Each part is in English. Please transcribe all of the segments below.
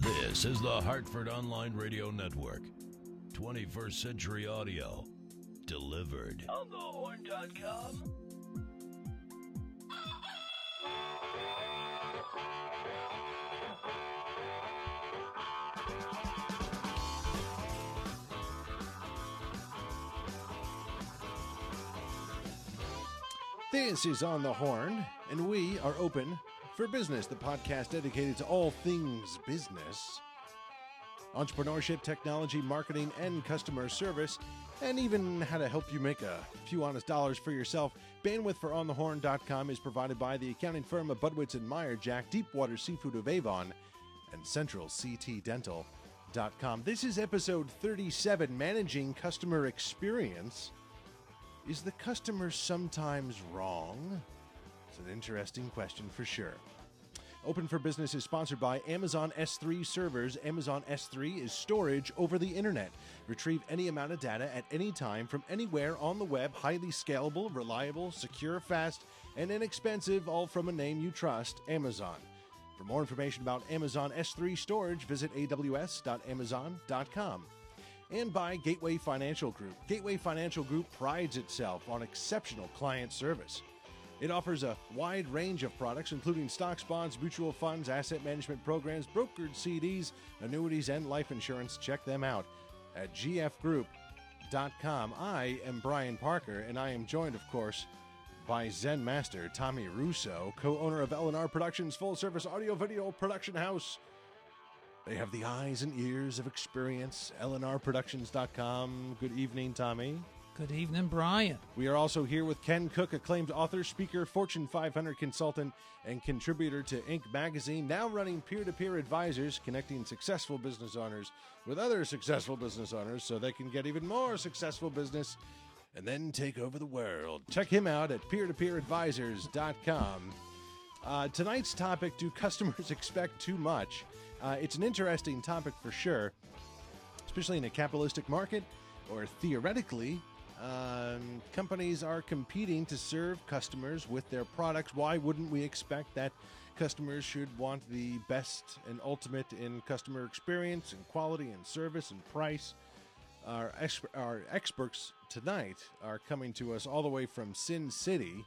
This is the Hartford Online Radio Network. 21st Century Audio. Delivered on thehorn.com. This is On the Horn, and we are open for business, the podcast dedicated to all things business entrepreneurship, technology, marketing, and customer service, and even how to help you make a few honest dollars for yourself. Bandwidth for OnTheHorn.com is provided by the accounting firm of Budwitz and Meyer, Jack Deepwater Seafood of Avon, and CentralCTDental.com. This is episode 37 Managing Customer Experience. Is the customer sometimes wrong? An interesting question for sure. Open for Business is sponsored by Amazon S3 servers. Amazon S3 is storage over the internet. Retrieve any amount of data at any time from anywhere on the web, highly scalable, reliable, secure, fast, and inexpensive, all from a name you trust Amazon. For more information about Amazon S3 storage, visit aws.amazon.com and by Gateway Financial Group. Gateway Financial Group prides itself on exceptional client service. It offers a wide range of products, including stocks, bonds, mutual funds, asset management programs, brokered CDs, annuities, and life insurance. Check them out at gfgroup.com. I am Brian Parker, and I am joined, of course, by Zen Master Tommy Russo, co owner of LNR Productions, full service audio video production house. They have the eyes and ears of experience. LNRProductions.com. Good evening, Tommy. Good evening, Brian. We are also here with Ken Cook, acclaimed author, speaker, Fortune 500 consultant, and contributor to Inc. magazine, now running peer to peer advisors, connecting successful business owners with other successful business owners so they can get even more successful business and then take over the world. Check him out at peer-to-peeradvisors.com. Uh, tonight's topic Do customers expect too much? Uh, it's an interesting topic for sure, especially in a capitalistic market or theoretically um, companies are competing to serve customers with their products. Why wouldn't we expect that customers should want the best and ultimate in customer experience and quality and service and price? Our, exp- our experts tonight are coming to us all the way from Sin City.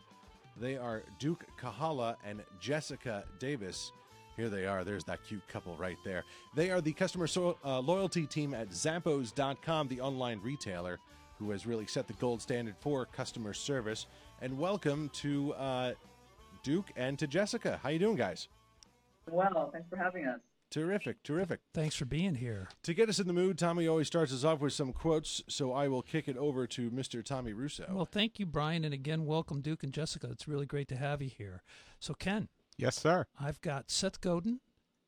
They are Duke Kahala and Jessica Davis. Here they are. There's that cute couple right there. They are the customer so- uh, loyalty team at Zappos.com, the online retailer who has really set the gold standard for customer service. And welcome to uh, Duke and to Jessica. How you doing, guys? Well, thanks for having us. Terrific, terrific. Thanks for being here. To get us in the mood, Tommy always starts us off with some quotes, so I will kick it over to Mr. Tommy Russo. Well, thank you, Brian, and again, welcome, Duke and Jessica. It's really great to have you here. So, Ken. Yes, sir. I've got Seth Godin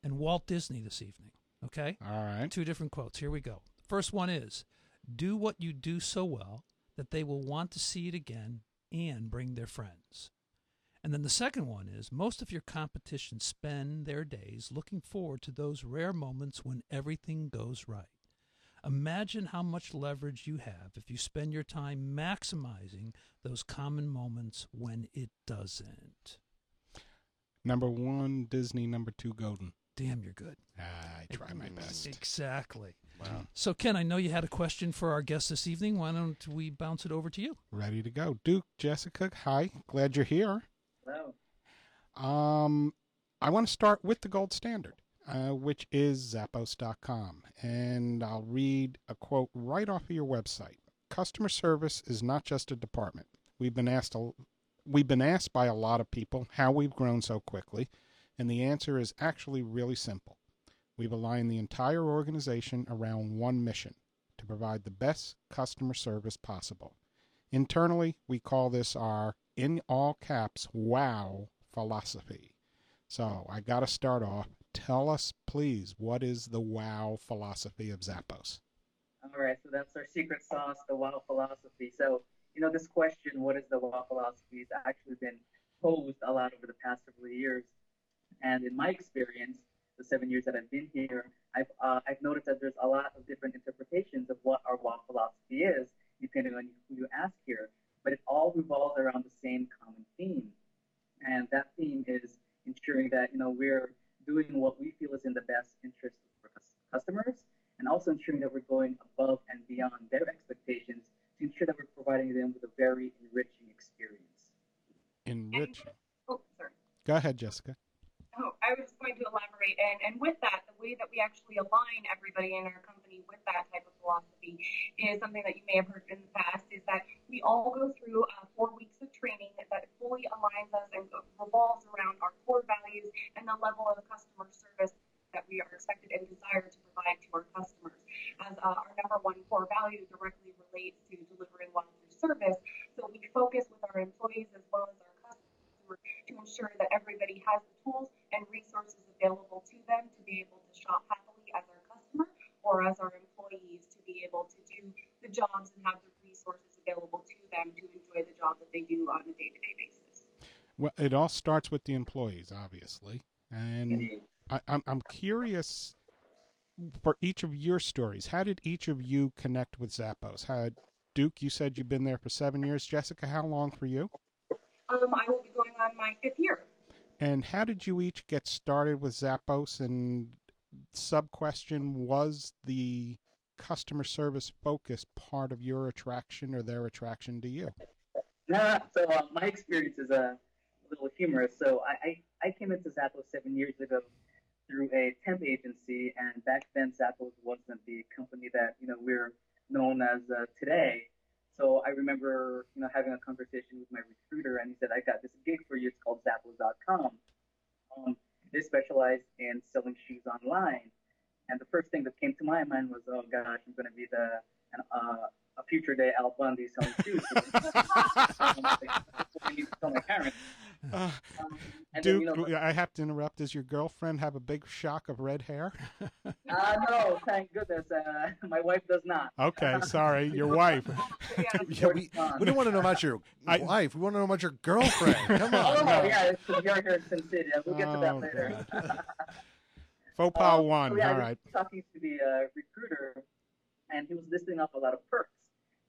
and Walt Disney this evening. Okay? All right. Two different quotes. Here we go. First one is do what you do so well that they will want to see it again and bring their friends. And then the second one is most of your competition spend their days looking forward to those rare moments when everything goes right. Imagine how much leverage you have if you spend your time maximizing those common moments when it doesn't. Number one, Disney. Number two, Godin. Damn, you're good. Ah, I try my best. Exactly. Wow. So, Ken, I know you had a question for our guest this evening. Why don't we bounce it over to you? Ready to go. Duke, Jessica, hi. Glad you're here. Hello. Um, I want to start with the gold standard, uh, which is Zappos.com. And I'll read a quote right off of your website. Customer service is not just a department. We've been asked a, we've been asked by a lot of people how we've grown so quickly, and the answer is actually really simple. We've aligned the entire organization around one mission to provide the best customer service possible. Internally, we call this our, in all caps, wow philosophy. So I got to start off. Tell us, please, what is the wow philosophy of Zappos? All right, so that's our secret sauce, the wow philosophy. So, you know, this question, what is the wow philosophy, has actually been posed a lot over the past several years. And in my experience, the seven years that I've been here, I've, uh, I've noticed that there's a lot of different interpretations of what our WOW philosophy is, depending on who you ask here. But it all revolves around the same common theme. And that theme is ensuring that, you know, we're doing what we feel is in the best interest for customers, and also ensuring that we're going above and beyond their expectations to ensure that we're providing them with a very enriching experience. Enriching. Oh, sorry. Go ahead, Jessica. Oh, I was going to elaborate, and, and with that, the way that we actually align everybody in our company with that type of philosophy is something that you may have heard in the past. Is that we all go through uh, four weeks of training that fully aligns us and revolves around our core values and the level of customer service that we are expected and desired to provide to our customers. As uh, our number one core value directly relates to delivering WOW through service, so we focus with our employees as well as our to ensure that everybody has the tools and resources available to them to be able to shop happily as our customer or as our employees to be able to do the jobs and have the resources available to them to enjoy the job that they do on a day-to-day basis. Well, it all starts with the employees, obviously, and I, I'm I'm curious for each of your stories. How did each of you connect with Zappos? How Duke, you said you've been there for seven years. Jessica, how long for you? Um, I will be going on my fifth year. And how did you each get started with Zappos? And sub question was the customer service focus part of your attraction or their attraction to you? Nah, so uh, my experience is a little humorous. So I, I, I came into Zappos seven years ago through a temp agency, and back then Zappos wasn't the company that you know we're known as uh, today. So I remember, you know, having a conversation with my recruiter, and he said, "I got this gig for you. It's called Zappos.com. Um, they specialize in selling shoes online." And the first thing that came to my mind was, "Oh gosh, I'm going to be the an, uh, a future day Al Bundy selling shoes." um, I need to tell my parents. Uh, Um, and Duke, then, you know, I have to interrupt. Does your girlfriend have a big shock of red hair? uh, no, thank goodness, uh, my wife does not. Okay, sorry, your wife. Yeah. Yeah, we, we don't want to know about your I- wife. We want to know about your girlfriend. Come on. Oh, no. yeah, it's, you're here in Sin City. We'll get to that Oh, later. Faux pas Um, one. so yeah, I was right. talking to the uh, recruiter, and he was listing off a lot of perks.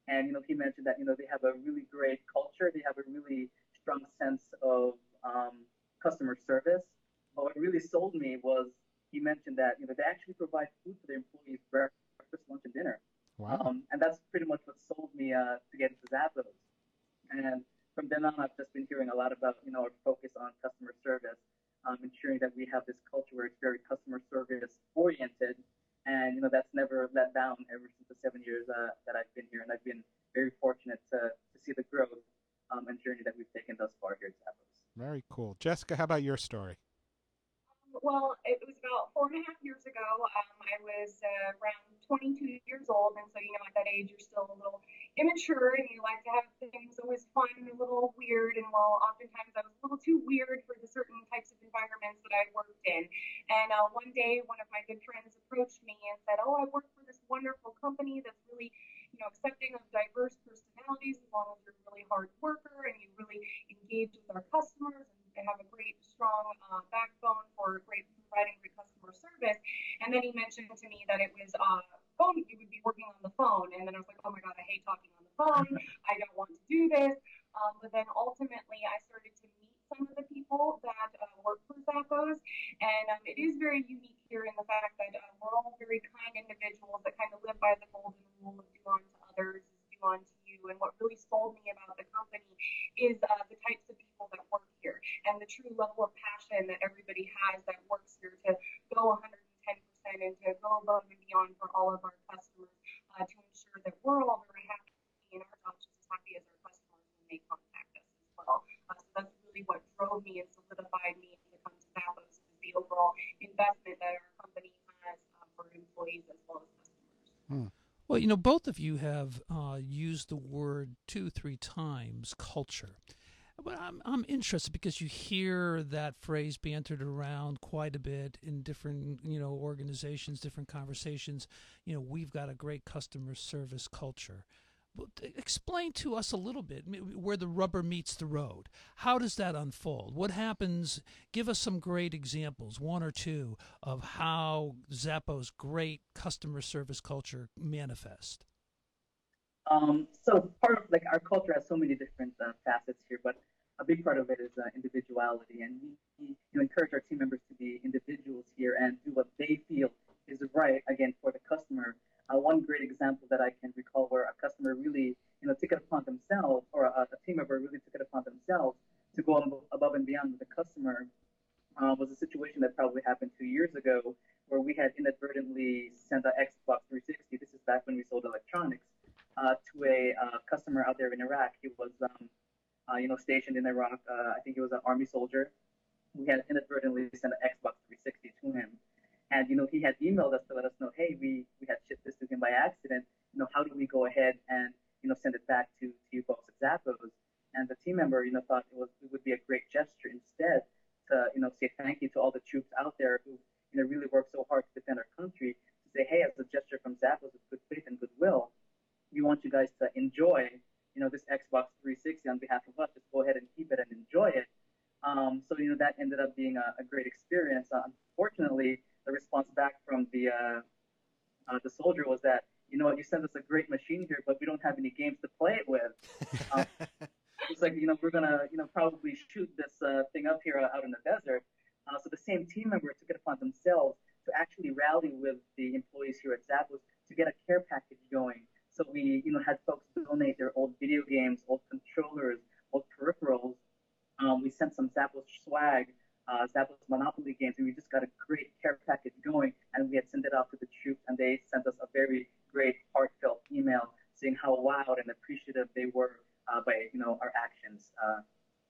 And you know, he mentioned that you know they have a really great culture. They have a really strong sense of um, customer service. But what really sold me was he mentioned that you know they actually provide food for their employees breakfast, lunch, and dinner. Wow. Um, and that's pretty much what sold me uh, to get into Zappos. And from then on, I've just been hearing a lot about, you know, our focus on customer service, um, ensuring that we have this culture where it's very customer service oriented. And, you know, that's never let down ever since the seven years uh, that I've been here. And I've been very fortunate to, to see the growth um, and journey that we've taken thus far here at Zappos. Very cool. Jessica, how about your story? Well, it was about four and a half years ago. Um, I was uh, around 22 years old, and so you know, at that age, you're still a little immature, and you like to have things always fun and a little weird. And well, oftentimes I was a little too weird for the certain types of environments that I worked in. And uh, one day, one of my good friends approached me and said, "Oh, I work for this wonderful company that's really, you know, accepting of diverse personalities as long as you're a really hard worker and you really engage with our customers." and they have a great, strong uh, backbone for great providing great customer service. And then he mentioned to me that it was uh, phone. You would be working on the phone, and then I was like, oh my god, I hate talking on the phone. I don't want to do this. Um, but then ultimately, I started to meet some of the people that uh, work for Zappos, and um, it is very unique here in the fact that uh, we're all very kind individuals that kind of live by the golden rule of do unto others is do unto you. And what really sold me about the company is uh, the types of people that work here and the true level of passion that everybody has that works here to go 110% and to go above and beyond for all of our customers uh, to ensure that we're all very happy and our jobs just as happy as our customers when they contact us as well. Uh, so that's really what drove me and solidified me to come to Zappos is the overall investment that our company has uh, for employees as well as customers. Well, you know, both of you have uh, used the word two, three times culture. But I'm, I'm interested because you hear that phrase bantered around quite a bit in different, you know, organizations, different conversations. You know, we've got a great customer service culture. Explain to us a little bit where the rubber meets the road. How does that unfold? What happens? Give us some great examples, one or two, of how Zappos' great customer service culture manifest. Um, so part of like our culture has so many different uh, facets here, but a big part of it is uh, individuality, and we, we you know, encourage our team members to be individuals here and do what they feel is right again for the customer. Uh, one great example that I can recall where a customer really you know took it upon themselves, or a, a team member really took it upon themselves to go above and beyond with the customer uh, was a situation that probably happened two years ago where we had inadvertently sent an Xbox 360. This is back when we sold electronics uh, to a uh, customer out there in Iraq. He was, um, uh, you know, stationed in Iraq. Uh, I think he was an army soldier. We had inadvertently sent an Xbox 360 to him, and you know, he had emailed us to let us know, hey, we we had shipped this to him by accident. You know, how do we go ahead and you know send it back to to you folks at Zappos? And the team member, you know, thought it was it would be a great gesture instead to you know say thank you to all the troops out there who you know really work so hard to defend our country. To say, hey, as a gesture from Zappos of good faith and goodwill, we want you guys to enjoy, you know, this Xbox 360 on behalf of us. Just go ahead and keep it and enjoy it. Um, so, you know, that ended up being a, a great experience. Uh, unfortunately, the response back from the uh, uh, the soldier was that, you know what, you sent us a great machine here, but we don't have any games to play it with. Um, it's like, you know, we're gonna, you know, probably shoot this uh, thing up here out in the desert. Uh, so the same team member took it upon themselves to actually rally with the employees here at Zappos to get a care package going so we, you know, had folks donate their old video games, old controllers, old peripherals. Um, we sent some Zappos swag, uh, Zappos Monopoly games, and we just got a great care package going. And we had sent it out to the troops, and they sent us a very great, heartfelt email saying how wowed and appreciative they were uh, by, you know, our actions uh,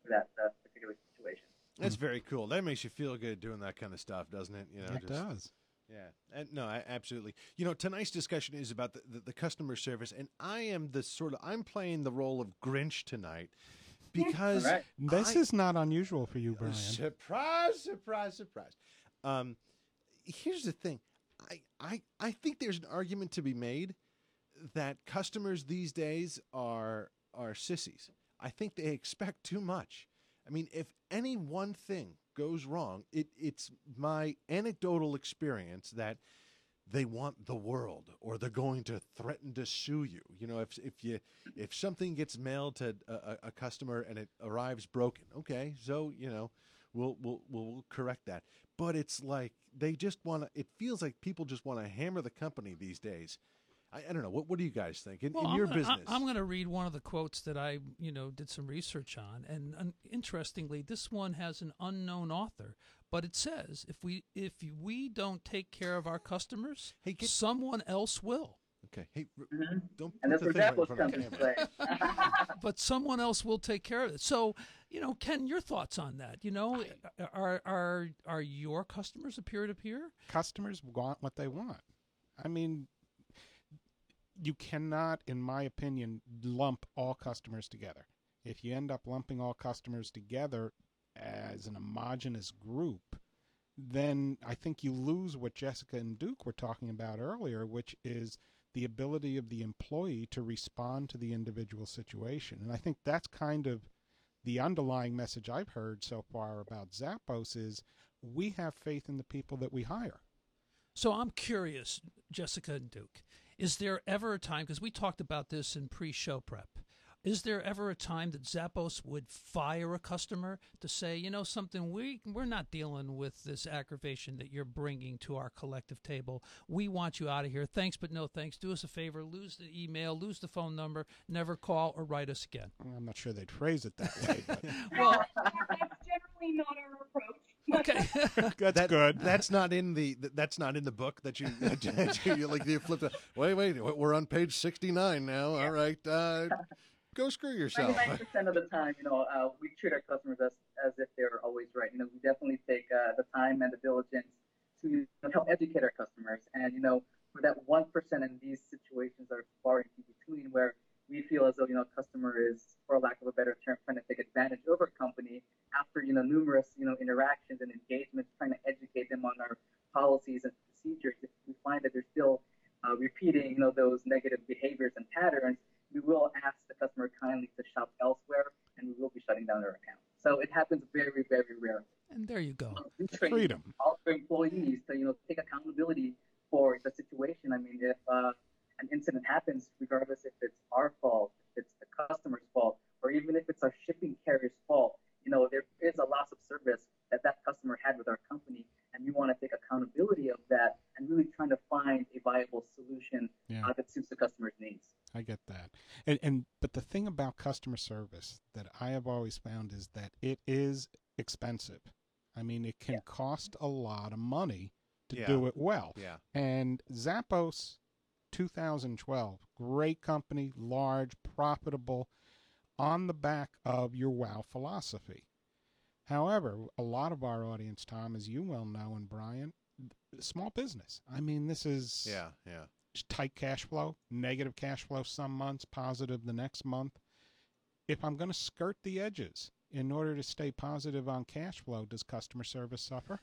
for that, that particular situation. That's very cool. That makes you feel good doing that kind of stuff, doesn't it? You know, it just, does. Yeah, and no, absolutely. You know, tonight's discussion is about the, the, the, customer service, and I am the sort of I'm playing the role of Grinch tonight because right. this I, is not unusual for you, Brian. Surprise! Surprise! Surprise! Um, here's the thing, I I I think there's an argument to be made that customers these days are are sissies. I think they expect too much. I mean, if any one thing goes wrong, it, it's my anecdotal experience that they want the world or they're going to threaten to sue you. You know, if, if you if something gets mailed to a, a customer and it arrives broken, okay, so you know, we'll we'll we'll correct that. But it's like they just want to. It feels like people just want to hammer the company these days I, I, don't know. What, what do you guys think in, well, in your gonna, business? I'm going to read one of the quotes that I, you know, did some research on, and interestingly, this one has an unknown author, but it says if we if we don't take care of our customers, hey, get, someone else will. Okay. Hey, mm-hmm. don't and that's where Zappos comes into play. but someone else will take care of it. So, you know, Ken, your thoughts on that? You know, are are are your customers a peer to peer? Customers want what they want. I mean, you cannot, in my opinion, lump all customers together. If you end up lumping all customers together as an homogenous group, then I think you lose what Jessica and Duke were talking about earlier, which is the ability of the employee to respond to the individual situation. And I think that's kind of the underlying message I've heard so far about Zappos is we have faith in the people that we hire. So I'm curious, Jessica and Duke. Is there ever a time, because we talked about this in pre show prep, is there ever a time that Zappos would fire a customer to say, you know, something we we're not dealing with this aggravation that you're bringing to our collective table. We want you out of here. Thanks, but no thanks. Do us a favor. Lose the email. Lose the phone number. Never call or write us again. I'm not sure they'd phrase it that way. But. well, that's generally not our approach. Okay, that's that, good. That's not in the that's not in the book that you, that you, you like you flipped. Wait, wait, we're on page sixty nine now. All right, uh, go screw yourself. Ninety-nine percent of the time, you know, uh, we treat our customers as as if they're always right. You know, we definitely take uh, the time and the diligence to you know, help educate our customers, and you know, for that one percent in these situations are far in between where we feel as though you know a customer is, for lack of a better term, trying to take advantage of our company after you know numerous you know interactions and engagements, trying to educate them on our policies and procedures. If we find that they're still uh, repeating you know those negative behaviors and patterns, we will ask the customer kindly to shop elsewhere, and we will be shutting down their account. So it happens very very rarely. And there you go. Freedom. All our employees to you know take accountability for the situation. I mean, if uh, an incident happens, regardless if it's our fault, if it's the customer's fault, or even if it's our shipping carrier's fault, you know, there is a loss of service that that customer had with our company, and we want to take accountability of that and really trying to find a viable solution yeah. uh, that suits the customer's needs. I get that. And, and but the thing about customer service that I have always found is that it is expensive. I mean, it can yeah. cost a lot of money to yeah. do it well. Yeah. And Zappos 2012, great company, large, profitable, on the back of your wow philosophy. However, a lot of our audience, Tom, as you well know, and Brian, small business. I mean, this is Yeah. Yeah. tight cash flow, negative cash flow some months, positive the next month. If I'm going to skirt the edges in order to stay positive on cash flow, does customer service suffer?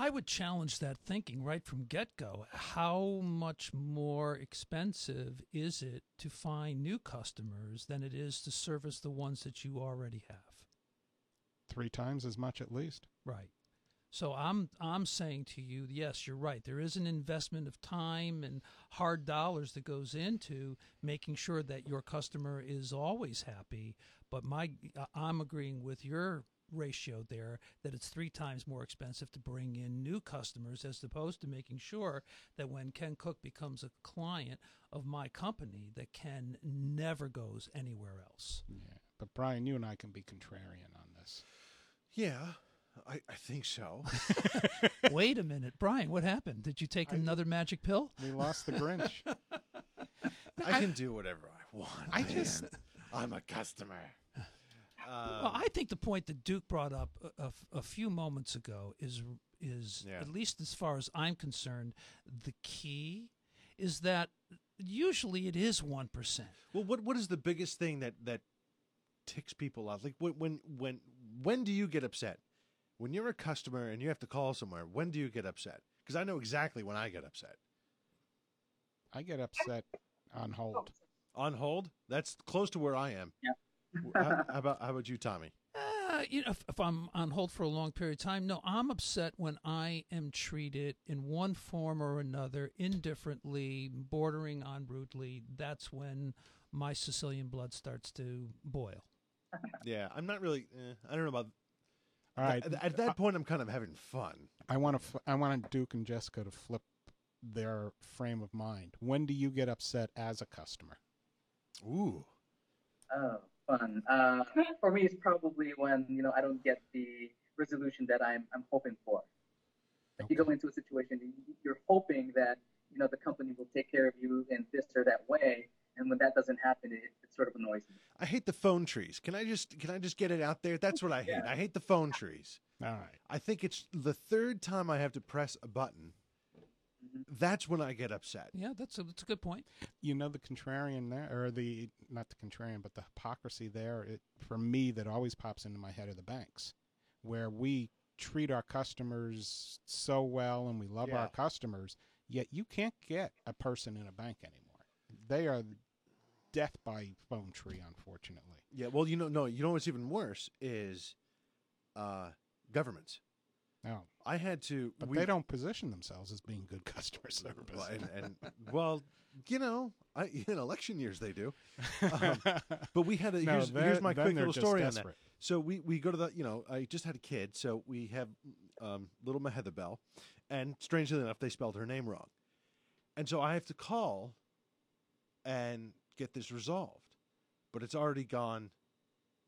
I would challenge that thinking right from get go. How much more expensive is it to find new customers than it is to service the ones that you already have? Three times as much at least. Right. So I'm I'm saying to you, yes, you're right. There is an investment of time and hard dollars that goes into making sure that your customer is always happy. But my I'm agreeing with your ratio there that it's three times more expensive to bring in new customers as opposed to making sure that when Ken Cook becomes a client of my company that Ken never goes anywhere else. Yeah. But Brian, you and I can be contrarian on this. Yeah. I, I think so. Wait a minute, Brian, what happened? Did you take I- another magic pill? We lost the Grinch. I can do whatever I want. I man. just- I'm a customer. Well, Um, I think the point that Duke brought up a, a- a few moments ago is is Yeah. at least as far as I'm concerned, the key is that usually it is one percent. well, what what is the biggest thing that that ticks people off? Like when when when when do you get upset? When you're a customer and you have to call somewhere, when do you get upset? Because I know exactly when I get upset. I get upset on hold. On hold, that's close to where I am. Yeah. How, how about how about you, Tommy? Uh, you know, if, if I'm on hold for a long period of time, no, I'm upset when I am treated in one form or another, indifferently, bordering on rudely. That's when my Sicilian blood starts to boil. Yeah, I'm not really. Eh, I don't know about. All right. At, at that point, I'm kind of having fun. I want to. I want Duke and Jessica to flip their frame of mind. When do you get upset as a customer? Ooh. Oh, fun. Uh, for me, it's probably when you know I don't get the resolution that I'm I'm hoping for. Like you go into a situation, you- you're hoping that you know the company will take care of you in this or that way, and when that doesn't happen, it, it sort of annoys me. I hate the phone trees. Can I just can I just get it out there? That's what I hate. I hate the phone trees. All right. I think it's the third time I have to press a button. That's when I get upset. Yeah, that's a, that's a good point. You know the contrarian there, or the not the contrarian, but the hypocrisy there. It, for me, that always pops into my head are the banks, where we treat our customers so well and we love Yeah. our customers, yet you can't get a person in a bank anymore. They are death by phone tree, unfortunately. Yeah. Well, you know, no. You know what's even worse is uh, governments. No, I had to. but we- they don't position themselves as being good customer service. Well, and, and well, you know, I, in election years they do. Um, but we had a No, here's, here's my quick little story on that. So we we go to the you know I just had a kid, so we have um, little Mahether Bell, and strangely enough they spelled her name wrong, and so I have to call and get this resolved, but it's already gone.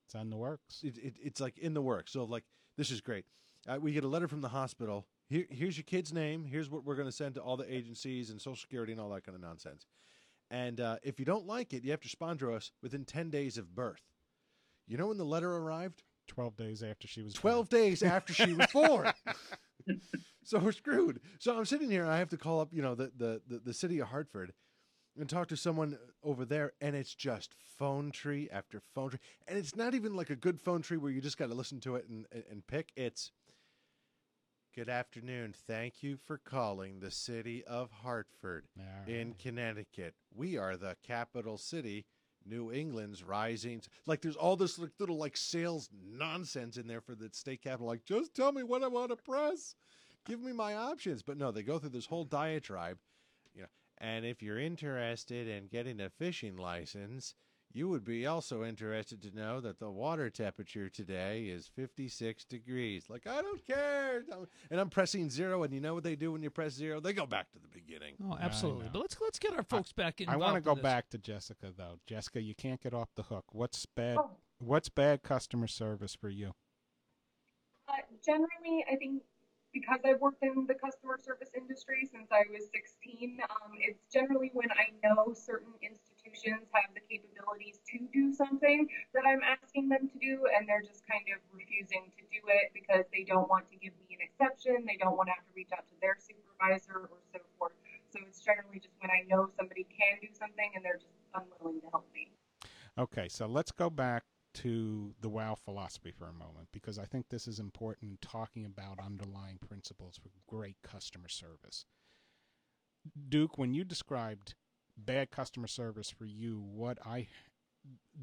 it's on the works. It, it, it's like in the works. So like this is great. Uh, we get a letter from the hospital. Here, here's your kid's name. Here's what we're going to send to all the agencies and Social Security and all that kind of nonsense. And uh, if you don't like it, you have to respond to us within 10 days of birth. You know when the letter arrived? Twelve days after she was 12 days after she was born. so we're screwed. So I'm sitting here and I have to call up, you know, the, the, the, the city of Hartford and talk to someone over there and it's just phone tree after phone tree. And it's not even like a good phone tree where you just got to listen to it and, and, and pick. It's good afternoon. Thank you for calling the city of Hartford All in. Connecticut. We are the capital city, New England's rising. Like there's all this like, little like sales nonsense in there for the state capital. Like just tell me what I want to press. Give me my options. But no, they go through this whole diatribe. You know, and if you're interested in getting a fishing license, You would be also interested to know that the water temperature today is 56 degrees. Like, I don't care. And I'm pressing zero, and you know what they do when you press zero? They go back to the beginning. Oh, absolutely. But let's let's get our folks back in. I want to go this. back to Jessica though. Jessica, you can't get off the hook. What's bad? Oh. What's bad customer service for you? Uh, generally, I think because I've worked in the customer service industry since I was 16, um, it's generally when I know certain institutions have the capabilities to do something that I'm asking them to do, and they're just kind of refusing to do it because they don't want to give me an exception, they don't want to have to reach out to their supervisor or so forth. So it's generally just when I know somebody can do something and they're just unwilling to help me. Okay, so let's go back to the WOW philosophy for a moment because I think this is important in talking about underlying principles for great customer service. Duke, when you described bad customer service for you, what I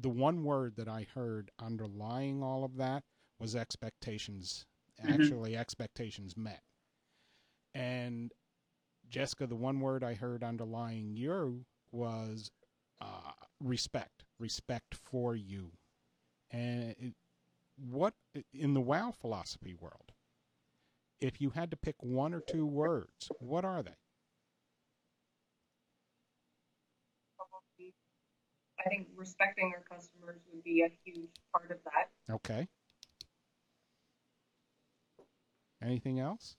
the one word that I heard underlying all of that was expectations, Mhm. actually expectations met. And Jessica, the one word I heard underlying you was uh, respect, respect for you. And it, what in the WOW philosophy world, if you had to pick one or two words, what are they? I think respecting our customers would be a huge part of that. Okay. Anything else?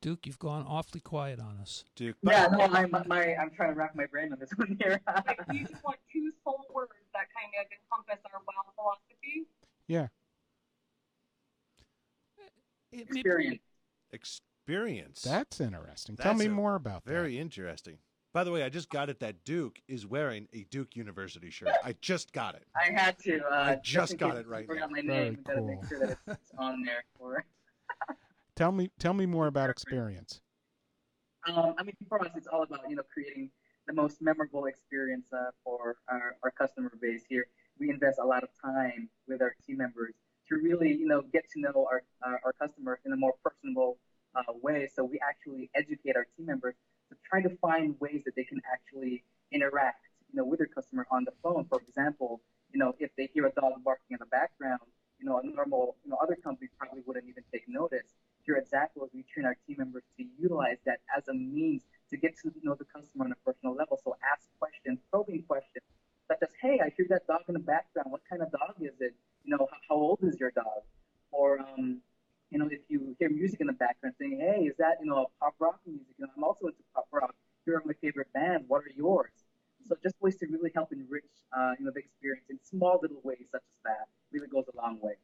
Duke, you've gone awfully quiet on us. Duke. Yeah, no, I'm my I'm trying to rack my brain on this one here. Like, you just want two sole words that kind of encompass our WOW philosophy. Yeah. It may- Experience. Experience. That's interesting. Tell me a more about that. Very interesting. By the way, I just got it that Duke is wearing a Duke University shirt. I just got it. I had to. Uh, I just in got it right I forgot now. my Very name. Gotta make sure that it's, it's on there for. Tell me tell me more about experience. Um, I mean, for us, it's all about you know creating the most memorable experience uh, for our, our customer base here. We invest a lot of time with our team members to really you know get to know our our, our customers in a more personable uh, way. So we actually educate our team members to try to find ways that they can actually interact you know with their customer on the phone. For example, you know if they hear a dog barking in the background, you know a normal you know other companies probably wouldn't even take notice here at Zappos, we train our team members to utilize that as a means to get to know the customer on a personal level. So ask questions, probing questions, such as, "Hey, I hear that dog in the background. What kind of dog is it? You know, how, how old is your dog?" Or, um, you know, if you hear music in the background, saying, "Hey, is that you know pop rock music? You know, I'm also into pop rock. Here are my favorite bands. What are yours?" So just ways to really help enrich, uh, you know, the experience in small little ways such as that really goes a long way.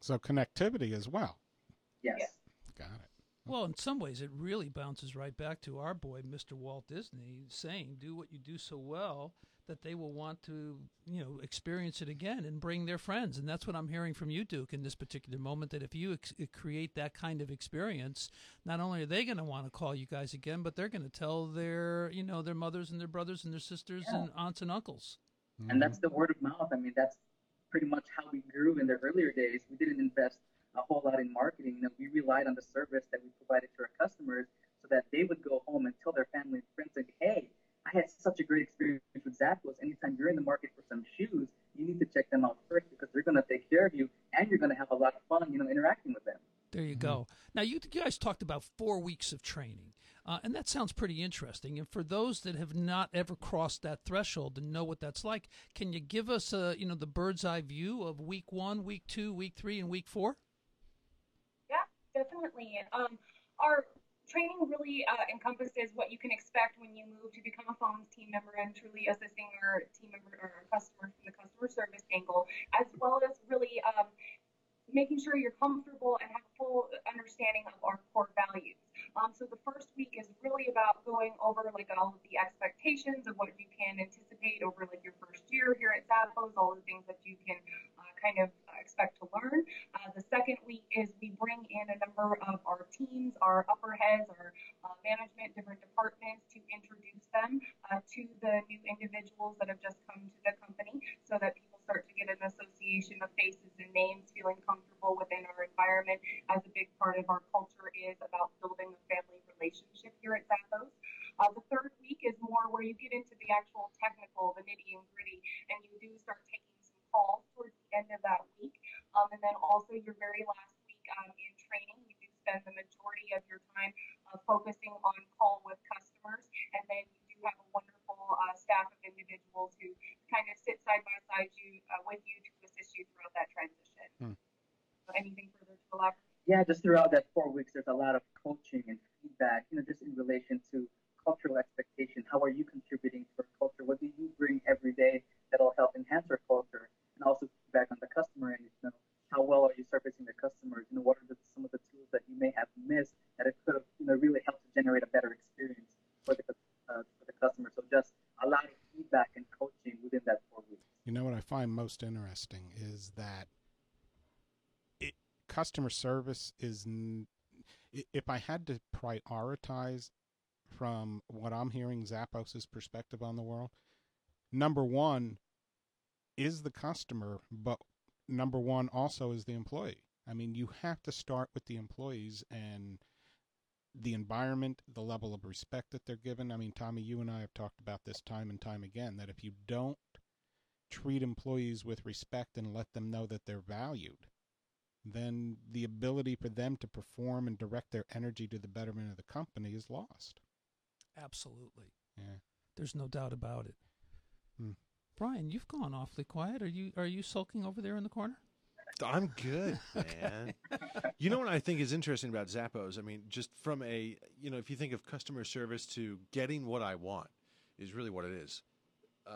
So connectivity as well. Yes. Yes. Got it. Well, in some ways, it really bounces right back to our boy, Mr. Walt Disney, saying, "Do what you do so well that they will want to, you know, experience it again and bring their friends." And that's what I'm hearing from you, Duke, in this particular moment. That if you ex- eh, create that kind of experience, not only are they going to want to call you guys again, but they're going to tell their, you know, their mothers and their brothers and their sisters Yeah. and aunts and uncles. and that's the word of mouth. I mean, that's pretty much how we grew in the earlier days. We didn't invest a whole lot in marketing. You know, we relied on the service that we provided to our customers so that they would go home and tell their family and friends, like, "Hey, I had such a great experience with Zappos. Anytime you're in the market for some shoes, you need to check them out first because they're going to take care of you and you're going to have a lot of fun, you know, interacting with them." There you go. Now, you, you guys talked about four weeks of training, uh, and that sounds pretty interesting. And for those that have not ever crossed that threshold and know what that's like, can you give us a you know the bird's eye view of week one, week two, week three, and week four? Yeah, definitely. Um, our training really uh, encompasses what you can expect when you move to become a phones team member and truly assisting our team member or our customers from the customer service angle, as well as really um, making sure you're comfortable and have a full understanding of our core values. Um, so the first week is really about going over like all of the expectations of what you can anticipate over like your first year here at Zappos, all the things that you can kind of expect to learn. Uh, the second week is we bring in a number of our teams, our upper heads, our uh, management, different departments to introduce them uh, to the new individuals that have just come to the company so that people start to get an association of faces and names, feeling comfortable within our environment as a big part of our culture is about building a family relationship here at Zappos. Uh, the third week is more where you get into the actual technical, the nitty and gritty, typically your very last week um, in training. You do spend the majority of your time uh, focusing on call with customers, and then you do have a wonderful uh, staff of individuals who kind of sit side by side you uh, with you to assist you throughout that transition. Hmm. So anything further to elaborate? Yeah, just throughout that four weeks, there's a lot of coaching and feedback, you know, just in relation to cultural expectation. How are you contributing to our culture? What do you bring every day that'll help enhance our culture? And also feedback on the customer end, you know, how well are you servicing the customers? You know, what are the, some of the tools that you may have missed that it could have, you know, really helped to generate a better experience for the, uh, for the customer? So just a lot of feedback and coaching within that four weeks. You know what I find most interesting is that it, customer service is. N- if I had to prioritize from what I'm hearing Zappos' perspective on the world, number one is the customer, but number one also is the employee. I mean, you have to start with the employees and the environment, the level of respect that they're given. I mean, Tommy, you and I have talked about this time and time again that if you don't treat employees with respect and let them know that they're valued, then the ability for them to perform and direct their energy to the betterment of the company is lost. Absolutely. Yeah. There's no doubt about it. Hmm. Brian, you've gone awfully quiet. Are you are you sulking over there in the corner? I'm good, man. you know what I think is interesting about Zappos? I mean, just from a, you know, if you think of customer service to getting what I want, is really what it is.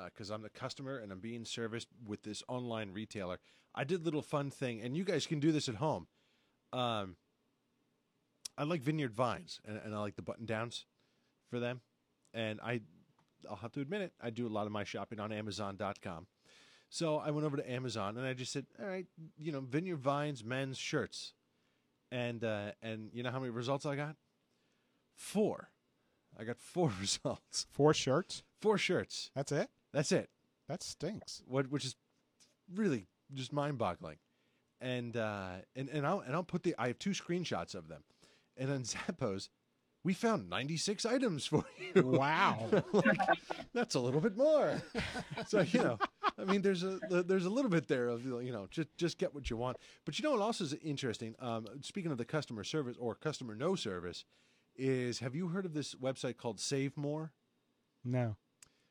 Because I'm the customer and I'm being serviced with this online retailer. I did a little fun thing, and you guys can do this at home. Um, I like Vineyard Vines, and, and I like the button downs for them. And I, I'll have to admit it, I do a lot of my shopping on Amazon.com. So I went over to Amazon and I just said, all right, you know, Vineyard Vines men's shirts. And uh, and you know how many results I got? Four. I got four results. Four shirts? Four shirts. That's it? That's it. That stinks. What which is really just mind boggling. And uh and, and I'll and I'll put the I have two screenshots of them. And on Zappos, we found 96 items for you. Wow. Like, that's a little bit more. so you know, I mean, there's a there's a little bit there of you know just just get what you want. But you know what also is interesting? Um, speaking of the customer service or customer no service, is have you heard of this website called Save More? no.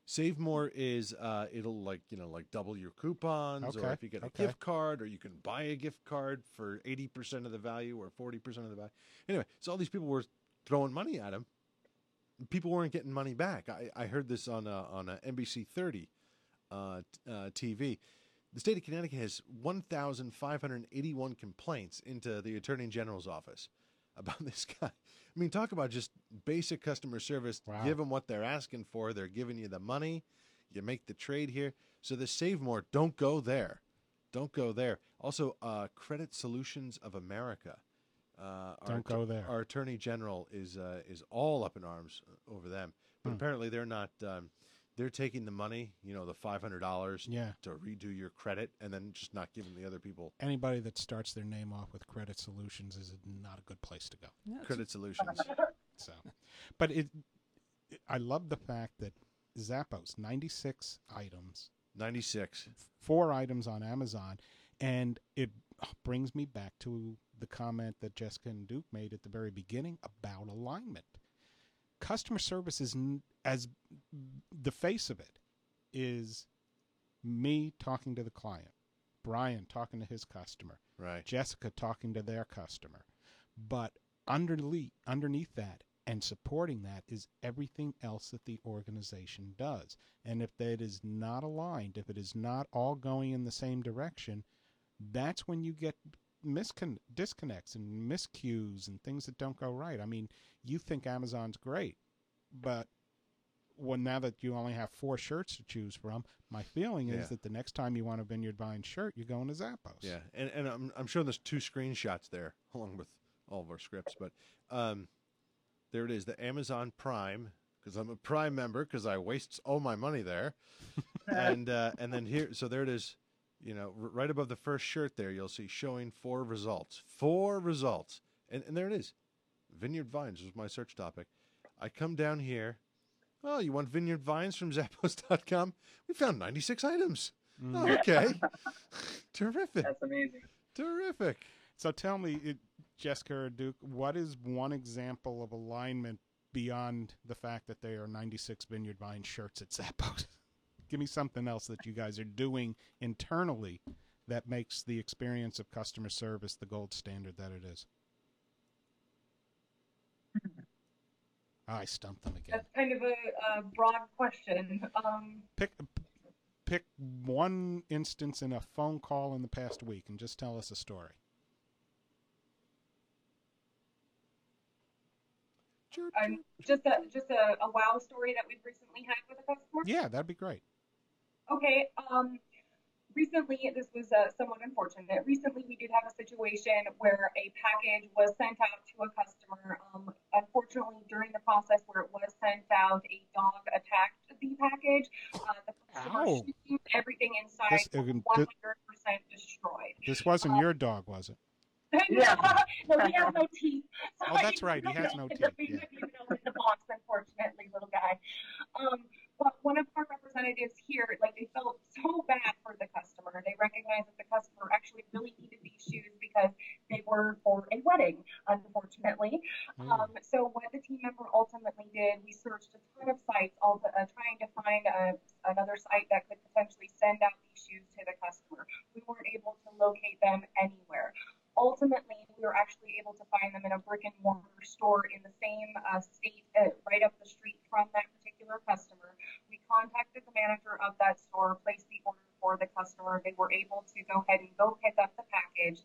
Save More is uh, it'll like you know like double your coupons, or if you get a okay. gift card, or you can buy a gift card for eighty percent of the value or forty percent of the value. Anyway, so all these people were throwing money at him. People weren't getting money back. I, I heard this on uh, on uh, NBC thirty uh, t- uh, TV. The state of Connecticut has one thousand five hundred eighty one complaints into the Attorney General's office about this guy. I mean, talk about just basic customer service. Wow. Give them what they're asking for. They're giving you the money. You make the trade here. So the Save More, don't go there. Don't go there. Also, uh, Credit Solutions of America. Uh, our Don't go there. Our Attorney General is uh, is all up in arms uh, over them. But Hmm. apparently, they're not. Um, they're taking the money, you know, the five hundred dollars Yeah. to redo your credit, and then just not giving the other people Anybody that starts their name off with Credit Solutions is not a good place to go. Yeah, credit solutions. So, but it, it I love the fact that Zappos 96 items, Ninety six. four items on Amazon, and it brings me back to the comment that Jessica and Duke made at the very beginning about alignment. Customer service is as the face of it is me talking to the client, Brian talking to his customer, Right. Jessica talking to their customer. But underneath, underneath that and supporting that is everything else that the organization does. And if that is not aligned, if it is not all going in the same direction, that's when you get miscon- disconnects and miscues and things that don't go right. I mean, you think Amazon's great, but well, now that you only have four shirts to choose from, my feeling is Yeah. that the next time you want a Vineyard Vine shirt, you're going to Zappos. Yeah, and and I'm I'm showing there's two screenshots there along with all of our scripts, but um, there it is, the Amazon Prime because I'm a Prime member because I waste all my money there, and uh, and then here, so there it is, you know, r- right above the first shirt there, you'll see showing four results, four results, and and there it is, Vineyard Vines was my search topic. I come down here. Oh, you want Vineyard Vines from Zappos.com? We found 96 items. Mm. Oh, okay. Terrific. That's amazing. Terrific. So tell me, it, Jessica or Duke, what is one example of alignment beyond the fact that they are 96 Vineyard Vine shirts at Zappos? Give me something else that you guys are doing internally that makes the experience of customer service the gold standard that it is. I stumped them again. That's kind of a, a broad question. Um, Pick pick one instance in a phone call in the past week and just tell us a story. um, just a just a, a wow story that we've recently had with a customer. Yeah, that'd be great. Okay. Um, recently, this was uh, somewhat unfortunate. Recently, we did have a situation where a package was sent out to a customer. Um, unfortunately, during the process where it was sent out, a dog attacked the package. Uh, the customer Ow. shooting everything inside This- was 100% destroyed. This wasn't your dog, was it? Yeah. no, he has no teeth. So Oh, that's right, he has no teeth, We yeah. even know in the box, unfortunately, little guy. Um, but one of our representatives here, like, they felt so bad for the customer. They recognized that the customer actually really needed these shoes because they were for a wedding, unfortunately. Mm. Um, so what the team member ultimately did, we searched a ton of sites, all the, uh, trying to find uh, another site that could potentially send out these shoes to the customer. We weren't able to locate them anywhere. Ultimately, we were actually able to find them in a brick and mortar store in the same uh, state, uh, right up the street from that particular customer. We contacted the manager of that store, placed the order for the customer. They were able to go ahead and go pick up the package.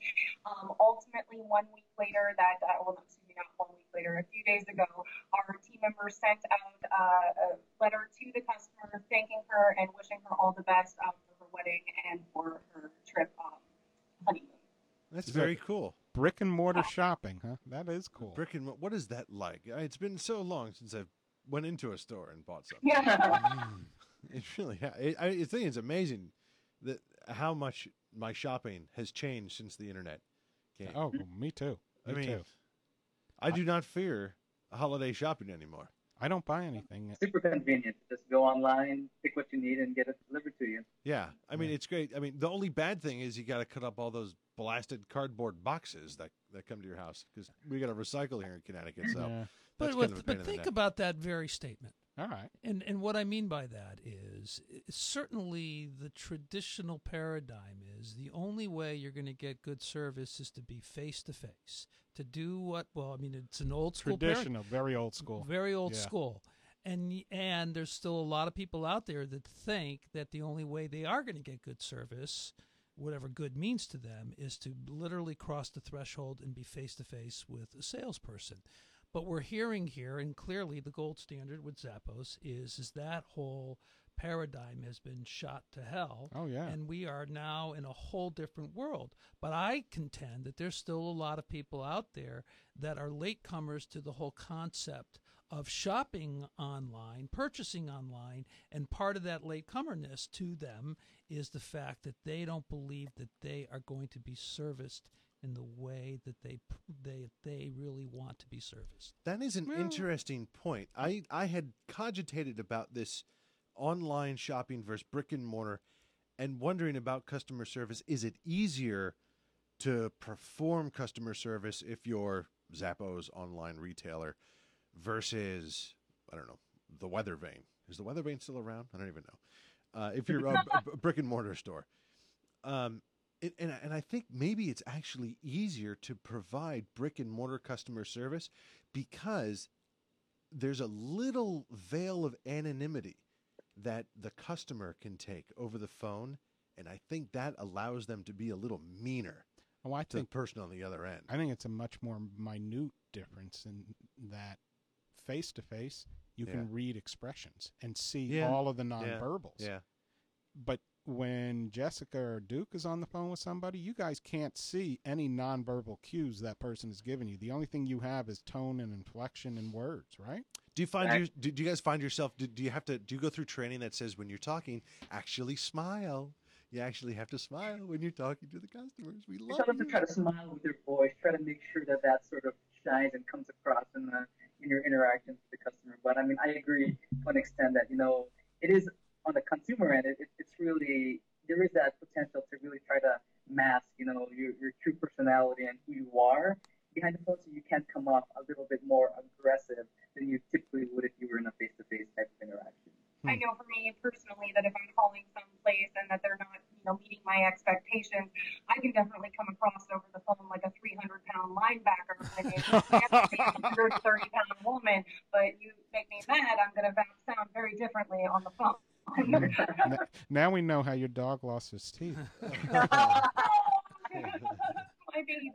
Um, ultimately, one week later, that uh, well, excuse me, not one week later, a few days ago, our team member sent out uh, a letter to the customer thanking her and wishing her all the best um, for her wedding and for her trip um, honeymoon. That's Is very that- cool. Brick and mortar shopping, huh? That is cool. Brick and mo- what is that like? Uh, It's been so long since I've went into a store and bought something. Yeah. It really, ha- I, I I think it's amazing that how much my shopping has changed since the internet came. Oh, me too. I mean, too. I do not fear holiday shopping anymore. I don't buy anything. Super convenient. Just go online, pick what you need, and get it delivered to you. Yeah, I mean Yeah. it's great. I mean the only bad thing is you got to cut up all those blasted cardboard boxes that that come to your house because we got to recycle here in Connecticut. So Yeah. But, that's with, of a pain but in the think neck. about that very statement. All right. And and what I mean by that is certainly the traditional paradigm is the only way you're going to get good service is to be face to face. To do what well, I mean it's an old school. Traditional, very old school. Very old Yeah. school. And and there's still a lot of people out there that think that the only way they are going to get good service, whatever good means to them, is to literally cross the threshold and be face to face with a salesperson. But we're hearing here, and clearly the gold standard with Zappos is is that whole paradigm has been shot to hell Oh yeah. and we are now in a whole different world. But I contend that there's still a lot of people out there that are latecomers to the whole concept of shopping online, purchasing online, and part of that latecomerness to them is the fact that they don't believe that they are going to be serviced in the way that they they they really want to be serviced. That is an Well- interesting point. I, I had cogitated about this online shopping versus brick and mortar and wondering about customer service. Is it easier to perform customer service if you're Zappos online retailer versus, I don't know, the Weather Vane? Is the Weather Vane still around? I don't even know. Uh, if you're a, a- a brick and mortar store. Um, it, and, I- and I think maybe it's actually easier to provide brick and mortar customer service because there's a little veil of anonymity that the customer can take over the phone. And I think that allows them to be a little meaner oh, I to the think person on the other end. I think it's a much more minute difference in that face to face you Yeah. can read expressions and see Yeah. all of the nonverbals. yeah. But when Jessica or Duke is on the phone with somebody, you guys can't see any nonverbal cues that person is giving you. The only thing you have is tone and inflection and words, right? Do you find Right. you do, do you guys find yourself do, do you have to do you go through training that says when you're talking actually smile? You actually have to smile when you're talking to the customers. We You love tell them to try to smile with your voice. Try to make sure that that sort of shines and comes across in the in your interactions with the customer. But I mean, I agree to an extent that you know it is on the consumer end. It, it, it's really there is that potential to really try to mask, you know, your, your true personality and who you are behind the phone, so you can come off a little bit more aggressive than you typically would if you were in a face-to-face type of interaction. I know for me personally that if I'm calling someplace and that they're not, you know, meeting my expectations, I can definitely come across over the phone like a 300 pound linebacker and a 130 pound woman. But you make me mad, I'm going to sound very differently on the phone. N- now we know how your dog lost his teeth. my baby.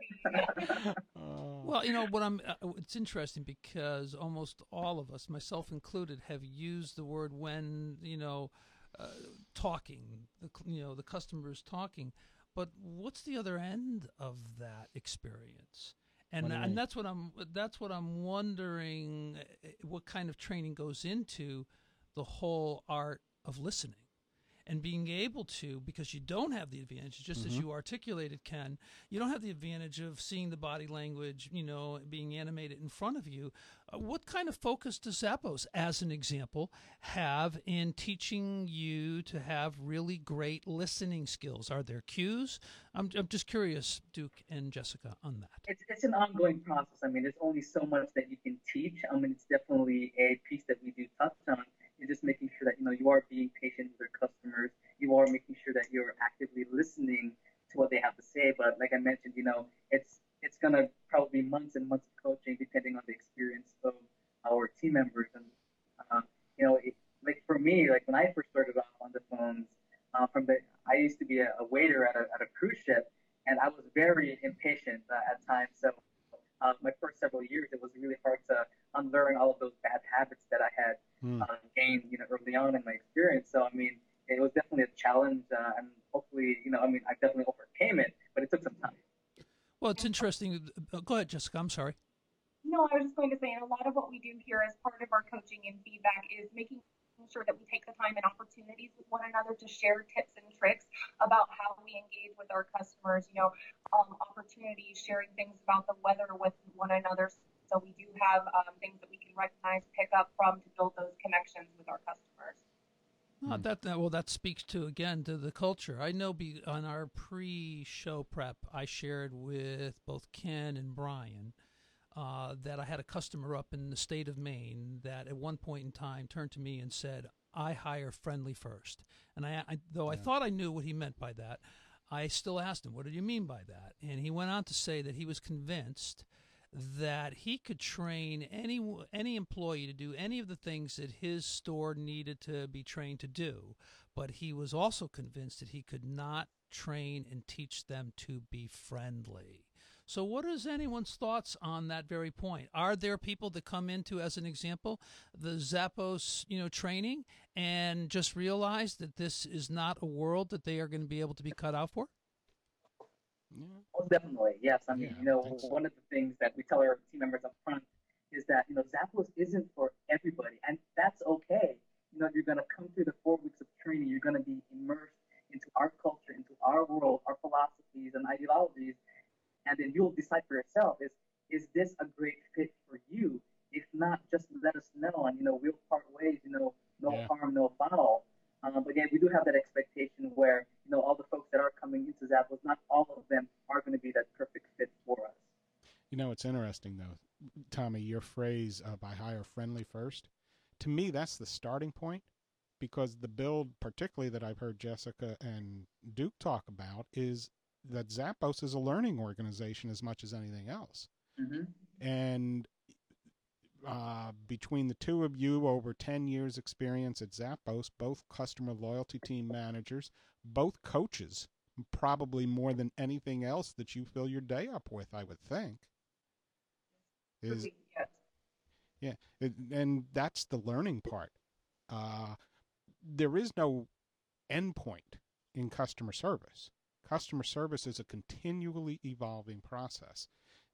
Oh. Well, you know what I'm. Uh, it's interesting because almost all of us, myself included, have used the word when you know uh, talking. The you know the customers talking, but what's the other end of that experience? And What and mean? that's what I'm. That's what I'm wondering. uh, What kind of training goes into the whole art of listening? and being able to because you don't have the advantage just as Mhm. you articulated ken you don't have the advantage of seeing the body language you know being animated in front of you uh, what kind of focus does zappos as an example have in teaching you to have really great listening skills are there cues i'm, I'm just curious duke and jessica on that It's, it's an ongoing process. I mean, there's only so much that you can teach. I mean, it's definitely a piece that we do touch on. Is just making sure that you know you are being patient with your customers. You are making sure that you're actively listening to what they have to say. But like I mentioned, you know, it's it's gonna probably be months and months of coaching depending on the experience of our team members. And uh, you know, it, like for me, like when I first started off on the phones, uh, from the I used to be a, a waiter at a, at a cruise ship, and I was very impatient uh, at times. So uh, my first several years, it was really hard to unlearn all of those bad habits that I had uh, gained, you know, early on in my experience. So I mean, it was definitely a challenge, uh, and hopefully, you know, I mean, I definitely overcame it, but it took some time. well it's interesting uh, go ahead jessica i'm sorry No, I was just going to say, and a lot of what we do here as part of our coaching and feedback is making sure that we take the time and opportunities with one another to share tips and tricks about how we engage with our customers. You know, um, opportunities, sharing things about the weather with one another. So we do have um, things that we can recognize, pick up from to build those connections with our customers. Uh, that, that well, that speaks to again to the culture. I know be, on our pre-show prep, I shared with both Ken and Brian uh, that I had a customer up in the state of Maine that at one point in time turned to me and said, "I hire friendly first. And I, I though I thought I knew what he meant by that, I still asked him, "What did you mean by that?" And he went on to say that he was convinced that he could train any any employee to do any of the things that his store needed to be trained to do, but he was also convinced that he could not train and teach them to be friendly. So, what is anyone's thoughts on that very point? Are there people that come into, as an example, the Zappos, you know, training and just realize that this is not a world that they are going to be able to be cut out for? Yeah. Most definitely, yes. I mean, Yeah, you know, so. one of the things that we tell our team members up front is that, you know, Zappos isn't for everybody, and that's okay. You know, you're going to come through the four weeks of training, you're going to be immersed into our culture, into our world, our philosophies and ideologies, and then you'll decide for yourself is is this a great fit for you? If not, just let us know, and you know, we'll part ways. You know, no Yeah. harm, no foul. Um, but yeah, we do have that expectation where you know all the folks that are coming into Zappos, not all of them are going to be that perfect fit for us. It's interesting though, Tommy. Your phrase uh, "by hire friendly first, to me, that's the starting point, because the build, particularly that I've heard Jessica and Duke talk about, is that Zappos is a learning organization as much as anything else. Mm-hmm. and uh, between the two of you, over 10 years' experience at Zappos, both customer loyalty team managers, both coaches, probably more than anything else that you fill your day up with, I would think. Is Yes. yeah, it, and that's the learning part. Uh, there is no endpoint in customer service. Customer service is a continually evolving process.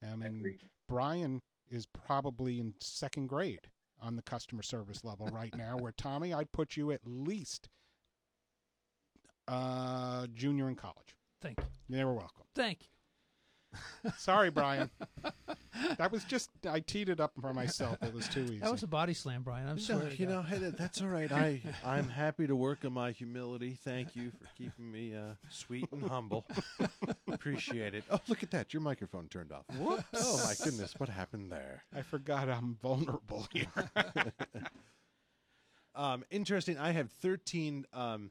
I mean, Agreed. Brian is probably in second grade on the customer service level right now, where Tommy, I'd put you at least uh, junior in college. Thank you. You're welcome. Thank you. Sorry, Brian. that was just I teed it up for myself. It was too easy. That was a body slam, Brian. I'm No, sorry. you know, hey, that's all right. I I'm happy to work on my humility. Thank you for keeping me uh, sweet and humble. Appreciate it. Oh, look at that! Your microphone turned off. Whoops! Oh my goodness, what happened there? I forgot I'm vulnerable here. Um, interesting. I have 13 um,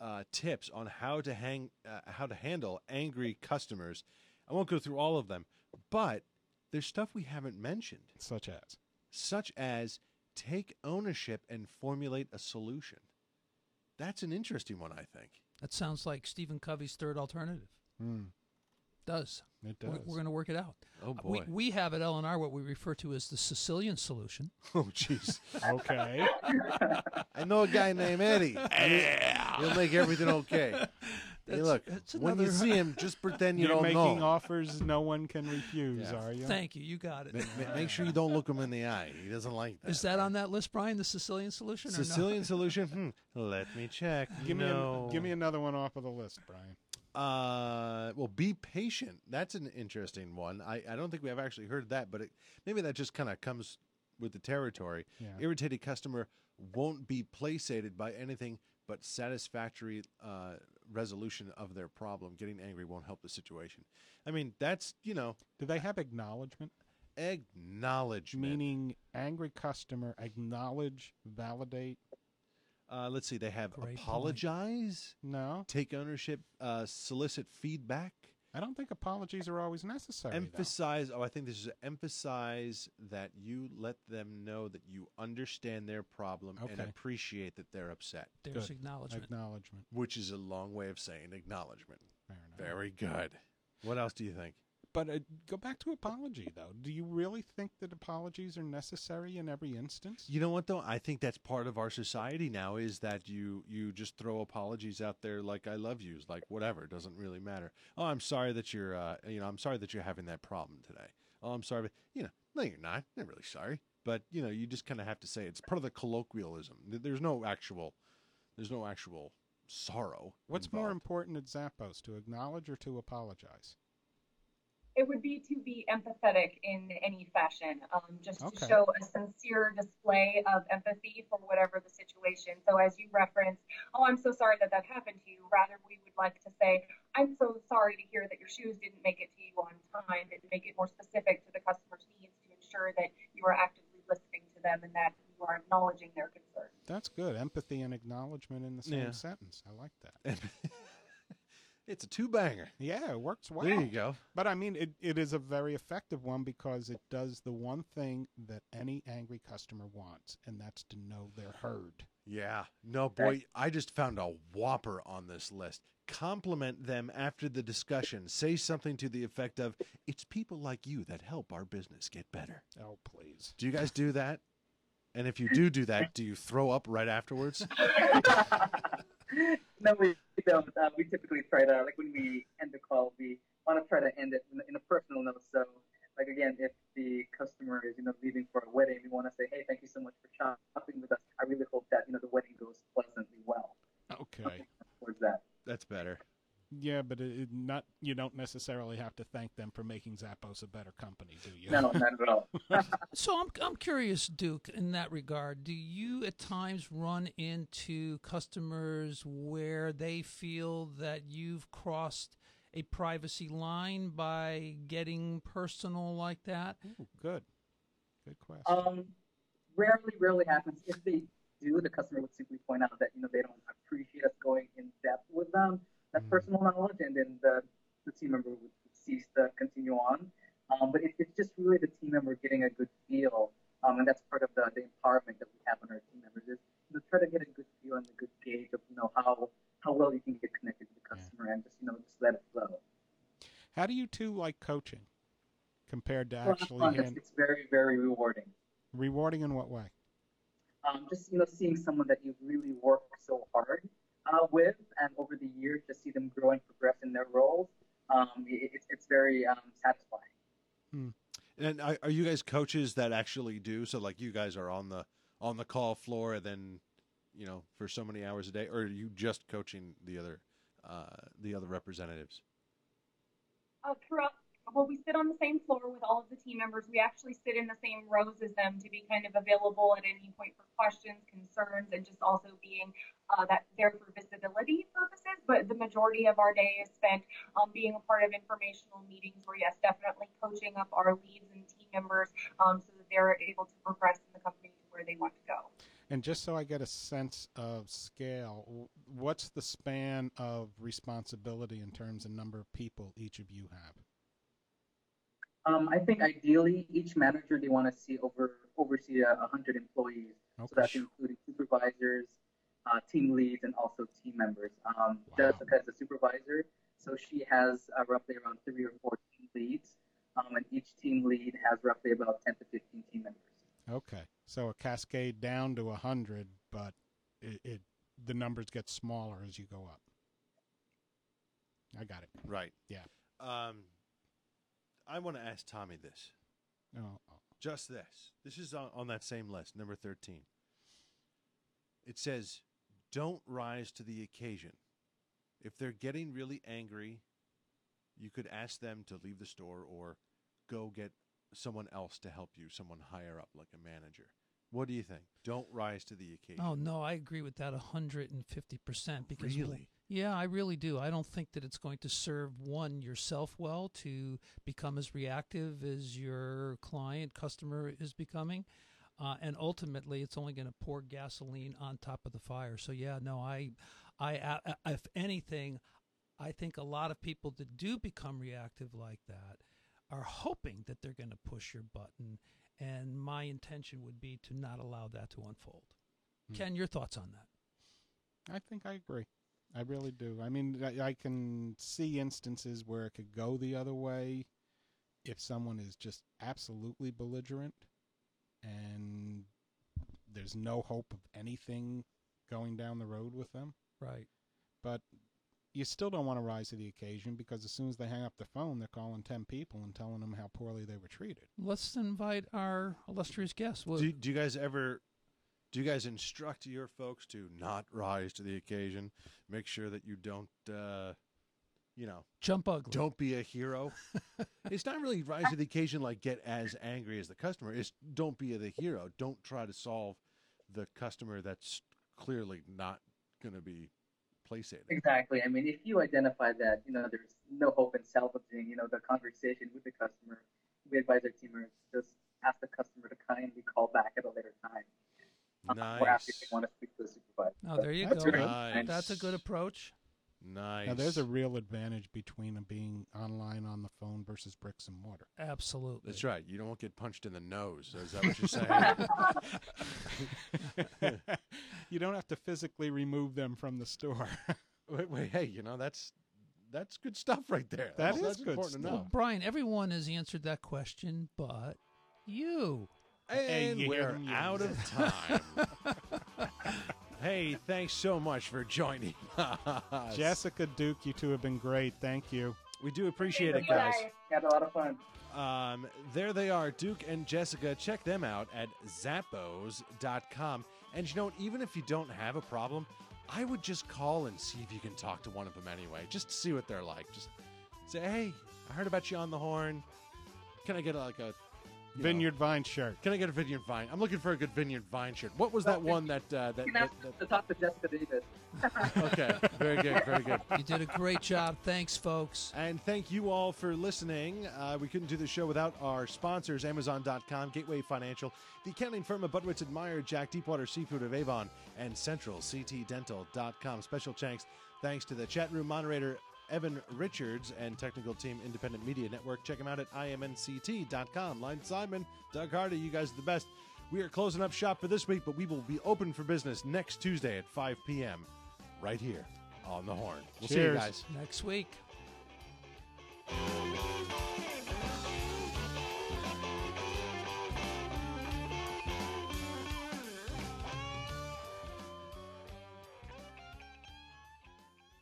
uh, tips on how to hang, uh, how to handle angry customers. I won't go through all of them, but there's stuff we haven't mentioned, Such as. such as take ownership and formulate a solution. That's an interesting one, I think. That sounds like Stephen Covey's third alternative. Hmm, Does. it We're, does. we're going to work it out. Oh We, boy! we have at L&R what we refer to as the Sicilian solution. oh jeez! okay. I know a guy named Eddie. Yeah. He'll make everything okay. Hey, look, that's when you see him, just pretend you You're don't making offers no one can refuse, Yeah. are you? Thank you. You got it. Ma- ma- Make sure you don't look him in the eye. He doesn't like that. Is that on that list, Brian? The Sicilian solution? or no? Sicilian solution? Hmm. Let me check. Give me no. give me another one off of the list, Brian. Uh, well, be patient. That's an interesting one. I, I don't think we have actually heard that, but it, maybe that just kind of comes with the territory. Yeah. Irritated customer won't be placated by anything but satisfactory uh, resolution of their problem. Getting angry won't help the situation. I mean, that's you know Do they have acknowledgement? acknowledgement. Meaning angry customer acknowledge, validate? uh, let's see. They have Great point. apologize, No. take ownership, uh, solicit feedback. I don't think apologies are always necessary. though. emphasize oh i think this is emphasize that you let them know that you understand their problem and appreciate that they're upset There's Good. acknowledgement. Acknowledgement. which is a long way of saying acknowledgement Fair enough. very good what else do you think But uh, go back to apology, though. Do you really think that apologies are necessary in every instance? you know what though i think that's part of our society now is that you you just throw apologies out there like i love yous like whatever it doesn't really matter oh i'm sorry that you're uh, you know i'm sorry that you're having that problem today oh i'm sorry but you know no you're not you're really sorry but you know you just kind of have to say it. it's part of the colloquialism there's no actual there's no actual sorrow What's more important at Zappos, to acknowledge or to apologize? It would be to be empathetic in any fashion, um, just Okay. to show a sincere display of empathy for whatever the situation. So, as you referenced, oh, I'm so sorry that that happened to you. Rather, we would like to say, I'm so sorry to hear that your shoes didn't make it to you on time, and make it more specific to the customer's needs to ensure that you are actively listening to them and that you are acknowledging their concerns. That's good. Empathy and acknowledgement in the same Yeah. sentence. I like that. it's a two banger Yeah, it works well. there you go But I mean, it, it is a very effective one because it does the one thing that any angry customer wants, and that's to know they're heard. Yeah. No, boy, I just found a whopper on this list. Compliment them after the discussion. Say something to the effect of, It's people like you that help our business get better. Oh, please. Do you guys do that? And if you do do that, do you throw up right afterwards? no, we don't. Uh, we typically try to, like, when we end the call, we want to try to end it in, in a personal note. So, like, again, if the customer is, you know, leaving for a wedding, we want to say, hey, thank you so much for shopping with us. I really hope that, you know, the wedding goes pleasantly well Okay. towards that. That's better. Yeah, but it, it not you don't necessarily have to thank them for making Zappos a better company, do you? No, not at all. So I'm I'm curious, Duke, in that regard. Do you at times run into customers where they feel that you've crossed a privacy line by getting personal like that? Ooh, good. Good question. Um, rarely, rarely happens. If they do, the customer would simply point out that you know they don't appreciate us going in depth with them, that Mm. personal knowledge, and then the, the team member would cease to continue on. Um, but it, it's just really the team member getting a good feel, um, and that's part of the, the empowerment that we have on our team members is you know, try to get a good feel and a good gauge of you know how how well you can get connected to the Yeah. customer and just you know just let it flow. How do you two like coaching compared to Well, actually. It's, it's very very rewarding. rewarding in what way? um, just you know seeing someone that you've really worked so hard uh, with, and over the years to see them grow and progress in their roles, um, it, it's it's very um, satisfying. And are, are you guys coaches that actually do? So, like, you guys are on the on the call floor, and then, you know, for so many hours a day, or are you just coaching the other uh, the other representatives? Uh, throughout well, we sit on the same floor with all of the team members. We actually sit in the same rows as them to be kind of available at any point for questions, concerns, and just also being uh, that there for visibility purposes. But the majority of our day is spent um, being a part of informational meetings where, yes, definitely coaching up our leads and team members um, so that they're able to progress in the company to where they want to go. And just so I get a sense of scale, what's the span of responsibility in terms of number of people each of you have? Um, I think ideally each manager they want to see over oversee a hundred employees. Okay. So that's including supervisors, uh, team leads, and also team members. Um, wow. Jessica is a supervisor, so she has uh, roughly around three or four team leads, um, and each team lead has roughly about 10 to 15 team members. Okay, so a cascade down to a hundred, but it, it the numbers get smaller as you go up. I got it. Right. Yeah. Um, I want to ask Tommy this. Oh. Just this. This is on, on that same list, number 13. It says, don't rise to the occasion. If they're getting really angry, you could ask them to leave the store or go get someone else to help you, someone higher up, like a manager. What do you think? Don't rise to the occasion. Oh no, I agree with that hundred and fifty percent. Because really, yeah, I really do. I don't think that it's going to serve one yourself well to become as reactive as your client customer is becoming. Uh, and ultimately, it's only going to pour gasoline on top of the fire. So yeah, no, I, I, I, if anything, I think a lot of people that do become reactive like that are hoping that they're going to push your button. And my intention would be to not allow that to unfold. Hmm. Ken, your thoughts on that? I think I agree. I really do. I mean, I, I can see instances where it could go the other way if someone is just absolutely belligerent and there's no hope of anything going down the road with them. Right. But you still don't want to rise to the occasion because as soon as they hang up the phone, they're calling 10 people and telling them how poorly they were treated. Let's invite our illustrious guest. Do, do you guys ever do you guys instruct your folks to not rise to the occasion? Make sure that you don't, uh, you know, jump ugly. Don't be a hero. it's not really rise to the occasion like get as angry as the customer. It's don't be the hero. Don't try to solve the customer that's clearly not going to be placated. Exactly. I mean, if you identify that you know there's no hope in salvaging, you know, the conversation with the customer, we advise our teamers just ask the customer to kindly call back at a later time Nice. They want to speak to the supervisor. Oh, there you That's go. Nice. That's a good approach. Nice. Now, there's a real advantage between being online on the phone versus bricks and mortar. Absolutely. That's right. You don't get punched in the nose. Is that what you're saying? you don't have to physically remove them from the store. wait, wait, hey, you know that's that's good stuff right there. That that's, is that's good important stuff. to know. Well, Brian, everyone has answered that question, but you. And Hey, we're yeah. out of time. hey, thanks so much for joining us. Jessica Duke, you two have been great. Thank you. we do appreciate Thank it, you, guys. Had a lot of fun. Um, there they are, Duke and Jessica. Check them out at zappos.com. And you know what? Even if you don't have a problem, I would just call and see if you can talk to one of them anyway, just to see what they're like. Just say, hey, I heard about you on the horn. Can I get like a you know, Vineyard Vine shirt. Can I get a Vineyard Vine? I'm looking for a good Vineyard Vine shirt. What was that one that uh, that, You can that, ask that to talk to Jessica Davis. Okay, very good, very good. You did a great job. Thanks, folks. And thank you all for listening. Uh, we couldn't do the show without our sponsors Amazon.com, Gateway Financial, the accounting firm of Budwitz and Meyer, Jack Deepwater Seafood of Avon, and CentralCTDental.com. Special thanks, thanks to the chat room moderator Evan Richards and Technical Team Independent Media Network. Check them out at imnct.com. Line Simon, Doug Hardy, you guys are the best. We are closing up shop for this week, but we will be open for business next Tuesday at 5 p.m. right here on the horn. We'll Cheers. see you guys next week.